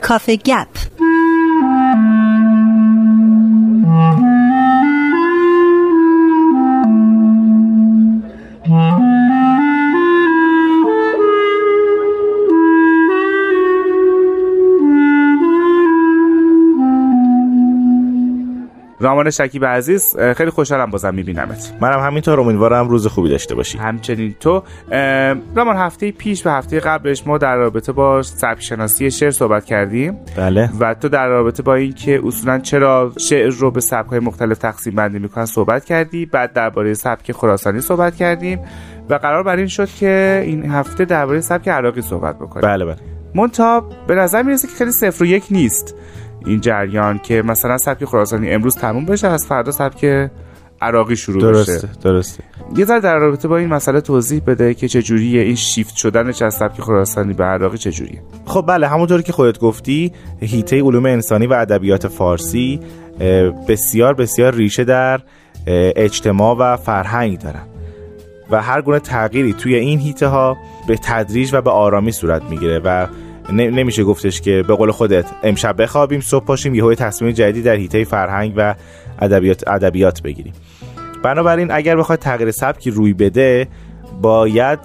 Coffee Gap. رامان شکیب عزیز خیلی خوشحالم بازم میبینمت. منم همینطور امیدوارم روز خوبی داشته باشی. همچنین تو رامان هفته پیش و هفته قبلش ما در رابطه با سبک شناسی شعر صحبت کردیم. بله. و تو در رابطه با اینکه اصولا چرا شعر رو به سبک های مختلف تقسیم بندی می‌کنن صحبت کردی بعد درباره سبک خراسانی صحبت کردیم. و قرار بر این شد که این هفته درباره سبک عراقی صحبت بکنیم. بله بله. مونتا به نظر می‌رسه که خیلی صفر و یک نیست. این جریان که مثلا سبک خراسانی امروز تموم بشه از فردا سبک عراقی شروع درسته بشه. درسته یه ذره در رابطه با این مسئله توضیح بده که چجوریه این شیفت شدنش از سبک خراسانی به عراقی چجوریه. خب بله همونطور که خودت گفتی هیته علوم انسانی و ادبیات فارسی بسیار بسیار ریشه در اجتماع و فرهنگ دارن. و هر گونه تغییری توی این هیته ها به تدریج و به آرامی صورت می‌گیره و نمیشه گفتش که به قول خودت امشب بخوابیم صبح پاشیم یهو تصمیم جدید در حیطه فرهنگ و ادبیات ادبیات بگیریم. بنابراین اگر بخواد تغییر سبکی روی بده باید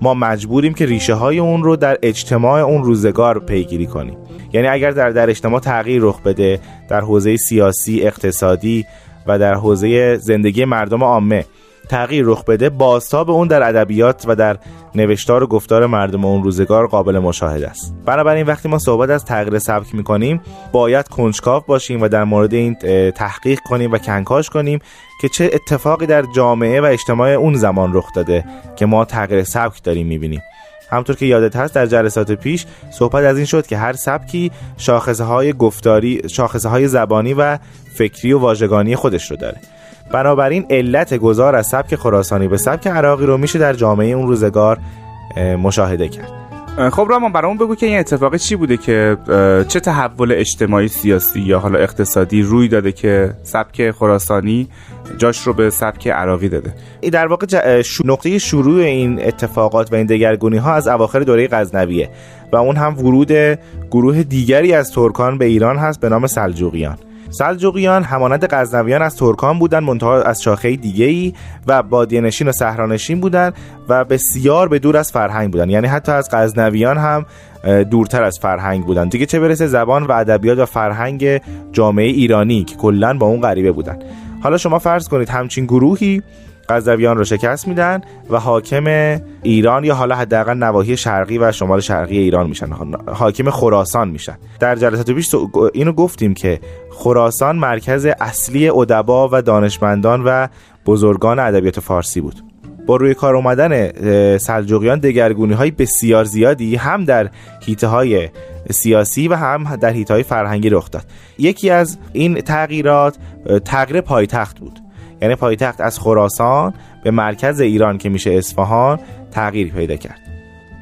ما مجبوریم که ریشه های اون رو در اجتماع اون روزگار پیگیری کنیم. یعنی اگر در در اجتماع تغییر رخ بده در حوزه سیاسی اقتصادی و در حوزه زندگی مردم عامه تغییر رخ بده بازتاب اون در ادبیات و در نوشتار و گفتار مردم اون روزگار قابل مشاهده است. بنابراین وقتی ما صحبت از تغییر سبک می‌کنیم باید کنجکاو باشیم و در مورد این تحقیق کنیم و کنکاش کنیم که چه اتفاقی در جامعه و اجتماع اون زمان رخ داده که ما تغییر سبک داریم می‌بینیم. همطور که یادت هست در جلسات پیش صحبت از این شد که هر سبکی شاخصه های گفتاری شاخصه های زبانی و فکری و واژگانی خودش رو داره. بنابراین علت گذار از سبک خراسانی به سبک عراقی رو میشه در جامعه اون روزگار مشاهده کرد. خب رامان برامون بگو که این اتفاق چی بوده که چه تحول اجتماعی سیاسی یا حالا اقتصادی روی داده که سبک خراسانی جاش رو به سبک عراقی داده؟ این در واقع نقطه شروع این اتفاقات و این دگرگونی ها از اواخر دوره غزنویه و اون هم ورود گروه دیگری از ترکان به ایران هست به نام سلجوقیان. سلجوقیان همانند غزنویان از ترکان بودند منتها از شاخه دیگه ای و بادیه و صحرانشین بودند و بسیار به دور از فرهنگ بودند. یعنی حتی از غزنویان هم دورتر از فرهنگ بودند. دیگه چه برسه زبان و ادبیات و فرهنگ جامعه ایرانی که کلا با اون غریبه بودن حالا شما فرض کنید همچین گروهی غزنویان رو شکست میدن و حاکم ایران یا حالا حداقل نواحی شرقی و شمال شرقی ایران میشن. حاکم خراسان میشن. در جلسات پیش اینو گفتیم که خراسان مرکز اصلی ادبا و دانشمندان و بزرگان ادبیات فارسی بود. با روی کار اومدن سلجوقیان دگرگونی های بسیار زیادی هم در هیته های سیاسی و هم در هیته های فرهنگی رخ داد. یکی از این تغییرات تغییر پایتخت بود. یعنی پایتخت از خراسان به مرکز ایران که میشه اصفهان تغییر پیدا کرد.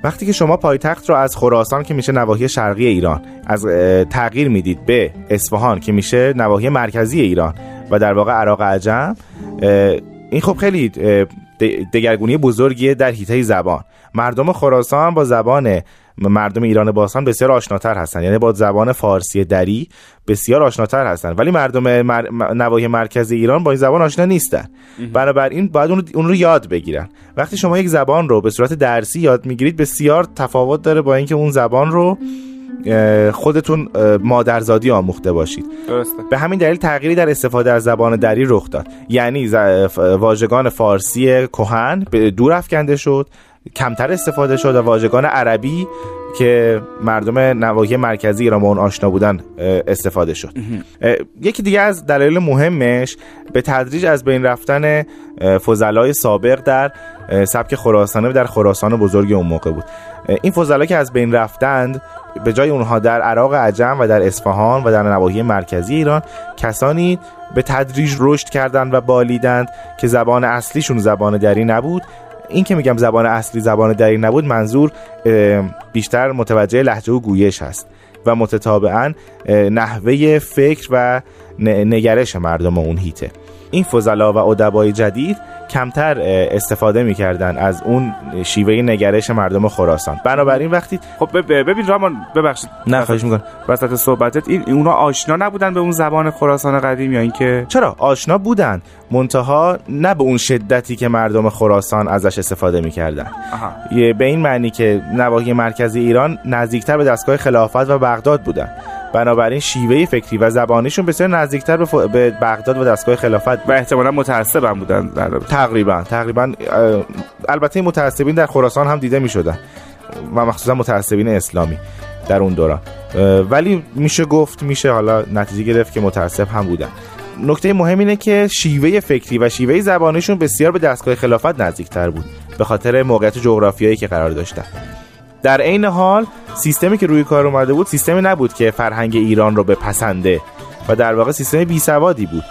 وقتی که شما پایتخت رو از خراسان که میشه نواحی شرقی ایران از تغییر می‌دید به اصفهان که میشه نواحی مرکزی ایران و در واقع عراق عجم این خب خیلی دگرگونی بزرگیه در حیطه زبان. مردم خراسان با زبان مردم ایران باستان بسیار آشناتر هستن. یعنی با زبان فارسی دری بسیار آشناتر هستن. ولی مردم مر... نواحی مرکز ایران با این زبان آشنا نیستن. بنابراین باید اون, اون رو یاد بگیرن. وقتی شما یک زبان رو به صورت درسی یاد می‌گیرید بسیار تفاوت داره با اینکه اون زبان رو خودتون مادرزادی آموخته باشید. درسته. به همین دلیل تغییری در استفاده از زبان دری رخ داد. یعنی واژگان فارسی کهن به دور افکنده شد. کمتر استفاده شد و واژگان عربی که مردم نواحی مرکزی ایران با اون آشنا بودن استفاده شد. یکی دیگه از دلایل مهمش به تدریج از بین رفتن فضلای سابق در سبک خراسانه و در خراسان بزرگ اون موقع بود. این فضلا که از بین رفتند به جای اونها در عراق عجم و در اصفهان و در نواحی مرکزی ایران کسانی به تدریج رشد کردند و بالیدند که زبان اصلیشون زبان دری نبود. این که میگم زبان اصلی زبان دری نبود منظور بیشتر متوجه لحجه و گویش هست و متطابعا نحوه فکر و نگرش مردم اون هیته. این فضلا و ادبای جدید کمتر استفاده می‌کردن از اون شیوه نگرش مردم خراسان. بنابراین وقتی خب ببین رامان ببخشید. نه خواهش می‌کنم. وسط صحبتت این اونا آشنا نبودن به اون زبان خراسان قدیم یا اینکه؟ چرا؟ آشنا بودن. منتها نه به اون شدتی که مردم خراسان ازش استفاده می‌کردن. به این معنی که نواحی مرکزی ایران نزدیکتر به دستگاه خلافت و بغداد بودن. بنابراین شیوه فکری و زبانیشون بسیار نزدیکتر به, به بغداد و دستگاه خلافت و احتمالا متعصب هم بودن تقریبا تقریبا البته متعصبین در خراسان هم دیده می شدن و مخصوصا متعصبین اسلامی در اون دوران. ولی میشه گفت میشه حالا نتیجه گرفت که متعصب هم بودن. نکته مهم اینه که شیوه فکری و شیوه زبانیشون بسیار به دستگاه خلافت نزدیکتر بود به خاطر موقعیت جغرافیایی که قرار داشتن. در عین حال سیستمی که روی کار اومده بود سیستمی نبود که فرهنگ ایران رو بپسنده و در واقع سیستم بی سوادی بود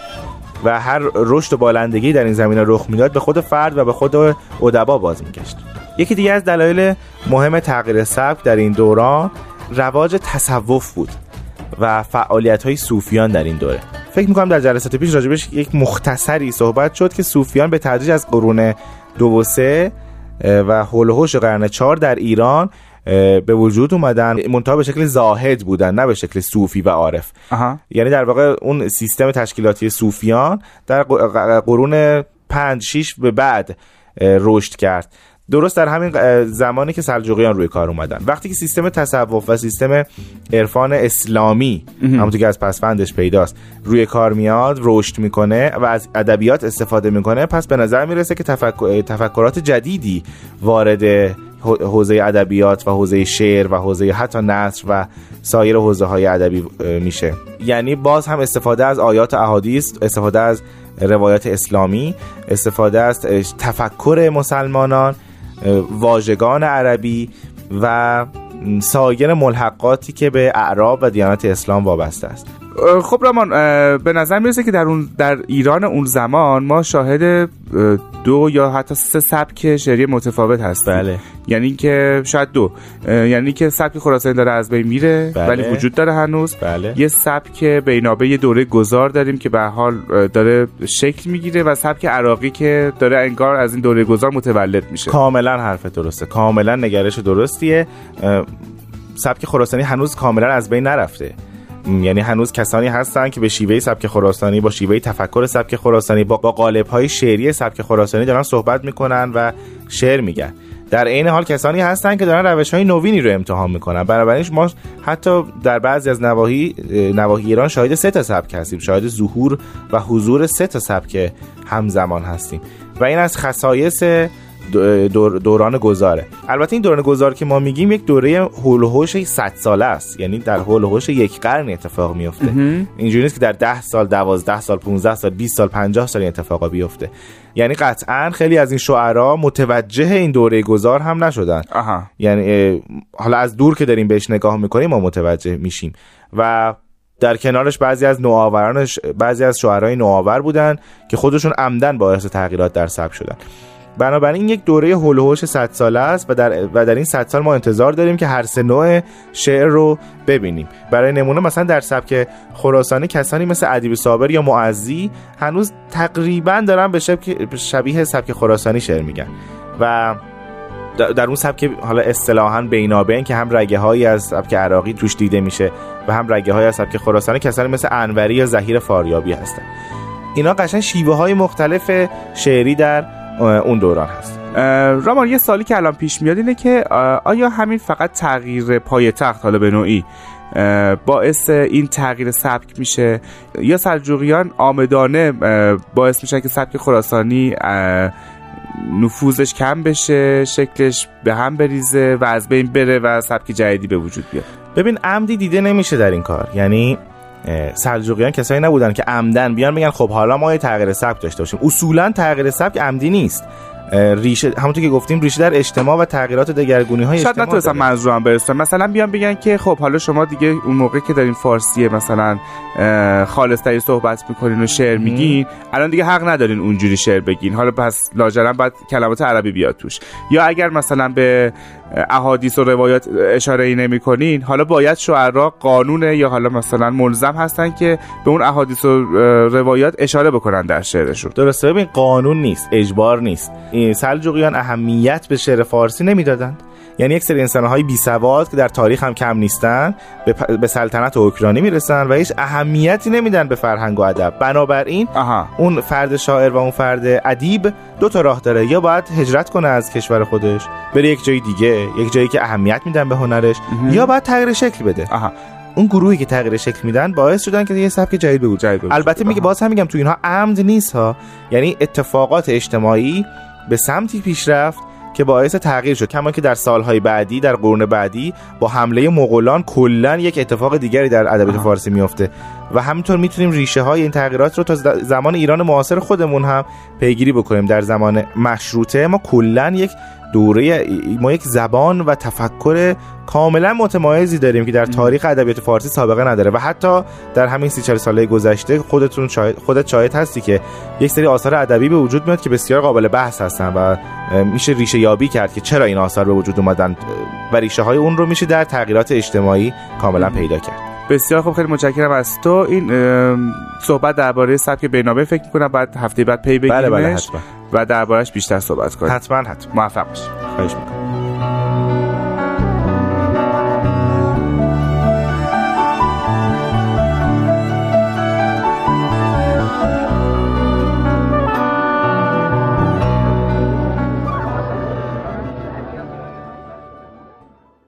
و هر رشد و بالندگی در این زمینه رخ می‌داد به خود فرد و به خود ادبا باز میگشت. یکی دیگه از دلایل مهم تغییر سبک در این دوران رواج تصوف بود و فعالیت های صوفیان در این دوره. فکر می‌کنم در جلسات پیش راجبش یک مختصری صحبت شد که صوفیان به تدریج از قرون دو و سه و و قرن چهار در ایران به وجود اومدن. منتها به شکل زاهد بودن نه به شکل صوفی و عارف. یعنی در واقع اون سیستم تشکیلاتی صوفیان در قرون 5 6 به بعد رشد کرد. درست در همین زمانی که سلجوقیان روی کار اومدن. وقتی که سیستم تصوف و سیستم عرفان اسلامی همونطور که از پسفندش پیداست روی کار میاد رشد می‌کنه و از ادبیات استفاده می‌کنه پس به نظر می‌رسه که تفکرات جدیدی وارد حوزه ادبیات و حوزه شعر و حوزه حتی نثر و سایر حوزه های ادبی میشه. یعنی باز هم استفاده از آیات احادیث استفاده از روایات اسلامی استفاده از تفکر مسلمانان واژگان عربی و سایر ملحقاتی که به اعراب و دیانت اسلام وابسته است. خب رامان به نظر می‌رسه که در اون در ایران اون زمان ما شاهد دو یا حتی سه سبک شعری متفاوت هست بله. یعنی که شاید دو. یعنی که سبک خراسانی داره از بین میره بله. ولی وجود داره هنوز. بله. یه سبک بینابه یه دوره گذار داریم که به حال داره شکل می‌گیره و سبک عراقی که داره انگار از این دوره گذار متولد میشه. کاملا حرف درسته. کاملا نگرش درستیه. سبک خراسانی هنوز کاملا از بین نرفته. یعنی هنوز کسانی هستن که به شیوه سبک خراسانی با شیوه تفکر سبک خراسانی با, قالب های شعری سبک خراسانی دارن صحبت می‌کنن و شعر میگن. در عین حال کسانی هستن که دارن روش های نوینی رو امتحان می‌کنن. بنابراین ما حتی در بعضی از نواحی نواحی ایران شاهد سه تا سبک هستیم. شاهد ظهور و حضور سه تا سبک همزمان هستیم. و این از خصایص دوران گذاره. البته این دوران گذار که ما میگیم یک دوره هول 100 ساله است. یعنی در هول یک قرن اتفاق میفته اینجوری نیست که در 10 سال 12 سال 15 سال 20 سال 50 سال این اتفاقا بیفته. یعنی قطعا خیلی از این شعرا متوجه این دوره گذار هم نشدن. آها. یعنی حالا از دور که داریم بهش نگاه می‌کنیم ما متوجه میشیم. و در کنارش بعضی از نوآورانش بعضی از شعرهای نوآور بودن که خودشون عمدن باعث تغییرات در سبک شدن. بنابراین یک دوره هولوهوش 100 ساله است و در, و در این 100 سال ما انتظار داریم که هر سه نوع شعر رو ببینیم. برای نمونه مثلا در سبک خراسانی کسانی مثل ادیب صابر یا معزی هنوز تقریبا دارن به شبیه سبک خراسانی شعر میگن. و در اون سبک حالا اصطلاحا بینابین که هم رگه هایی از سبک عراقی توش دیده میشه و هم رگه های از سبک خراسانی کسانی مثل انوری یا زهیر فاریابی هستن. اینا قشنگ شیوه های مختلف شعری در اون دوران هست. رامان یه سالی که الان پیش میاد اینه که آیا همین فقط تغییر پای تخت حالا به نوعی باعث این تغییر سبک میشه؟ یا سلجوقیان آمدانه باعث میشه که سبک خراسانی نفوذش کم بشه شکلش به هم بریزه و از بین بره و سبک جدیدی به وجود بیاد؟ ببین عمدی دیده نمیشه در این کار. یعنی سلجوقیان کسایی نبودن که عمدن بیان بگن خب حالا ما یه تغییر سبک داشته باشیم. اصولا تغییر سبک عمدی نیست. ریشه همونطور که گفتیم ریشه در اجتماع و تغییرات و دگرگونی های شاید نتونستم منظورم برسم مثلا بیان بگن که خب حالا شما دیگه اون موقع که دارین فارسی مثلا خالص تری صحبت می‌کنین و شعر میگین الان دیگه حق ندارین اونجوری شعر بگین. حالا پس لاجرم باید کلمات عربی بیاد توش. یا اگر مثلا به احادیث و روایات اشاره ای نمی کنین حالا باید شعرا قانونه یا حالا مثلا ملزم هستن که به اون احادیث و روایات اشاره بکنن در شعرشون. درسته. ببین قانون نیست اجبار نیست. سلجوقیان اهمیت به شعر فارسی نمی‌دادند. یعنی یک سری انسان های بی سواد که در تاریخ هم کم نیستن به, سلطنت اوکراینی می‌رسن و هیچ اهمیتی نمیدن به فرهنگ و ادب. بنابراین اون فرد شاعر و اون فرد ادیب دو تا راه داره. یا باید هجرت کنه از کشور خودش بره یک جای دیگه یک جایی که اهمیت میدن به هنرش یا باید تغییر شکل بده. اون گروهی که تغییر شکل میدن باعث شدن که یه سبک جدید به وجود البته میگه باز هم میگم تو اینها عمد نیست ها یعنی اتفاقات اجتماعی به سمتی پیش رفت که باعث تغییر شد. کما که در سالهای بعدی در قرون بعدی با حمله مغولان کلا یک اتفاق دیگری در ادبیات فارسی میفته و همینطور می‌تونیم ریشه های این تغییرات رو تا زمان ایران معاصر خودمون هم پیگیری بکنیم. در زمان مشروطه ما کلا یک دوره ما یک زبان و تفکر کاملا متمایزی داریم که در تاریخ ادبیات فارسی سابقه نداره و حتی در همین سی چل ساله گذشته خودتون شاید خودت شاهد هستی که یک سری آثار ادبی به وجود میاد که بسیار قابل بحث هستن و میشه ریشه یابی کرد که چرا این آثار به وجود اومدن و ریشه های اون رو میشه در تغییرات اجتماعی کاملا پیدا کرد. بسیار خوب خیلی متشکرم از تو. این صحبت درباره سبک بینابه فکر کنم بعد هفته بعد پی بگیریمش بله بله و دربارش بیشتر صحبت کنیم. حتما حتما. موفق باشیم خواهش می‌کنم.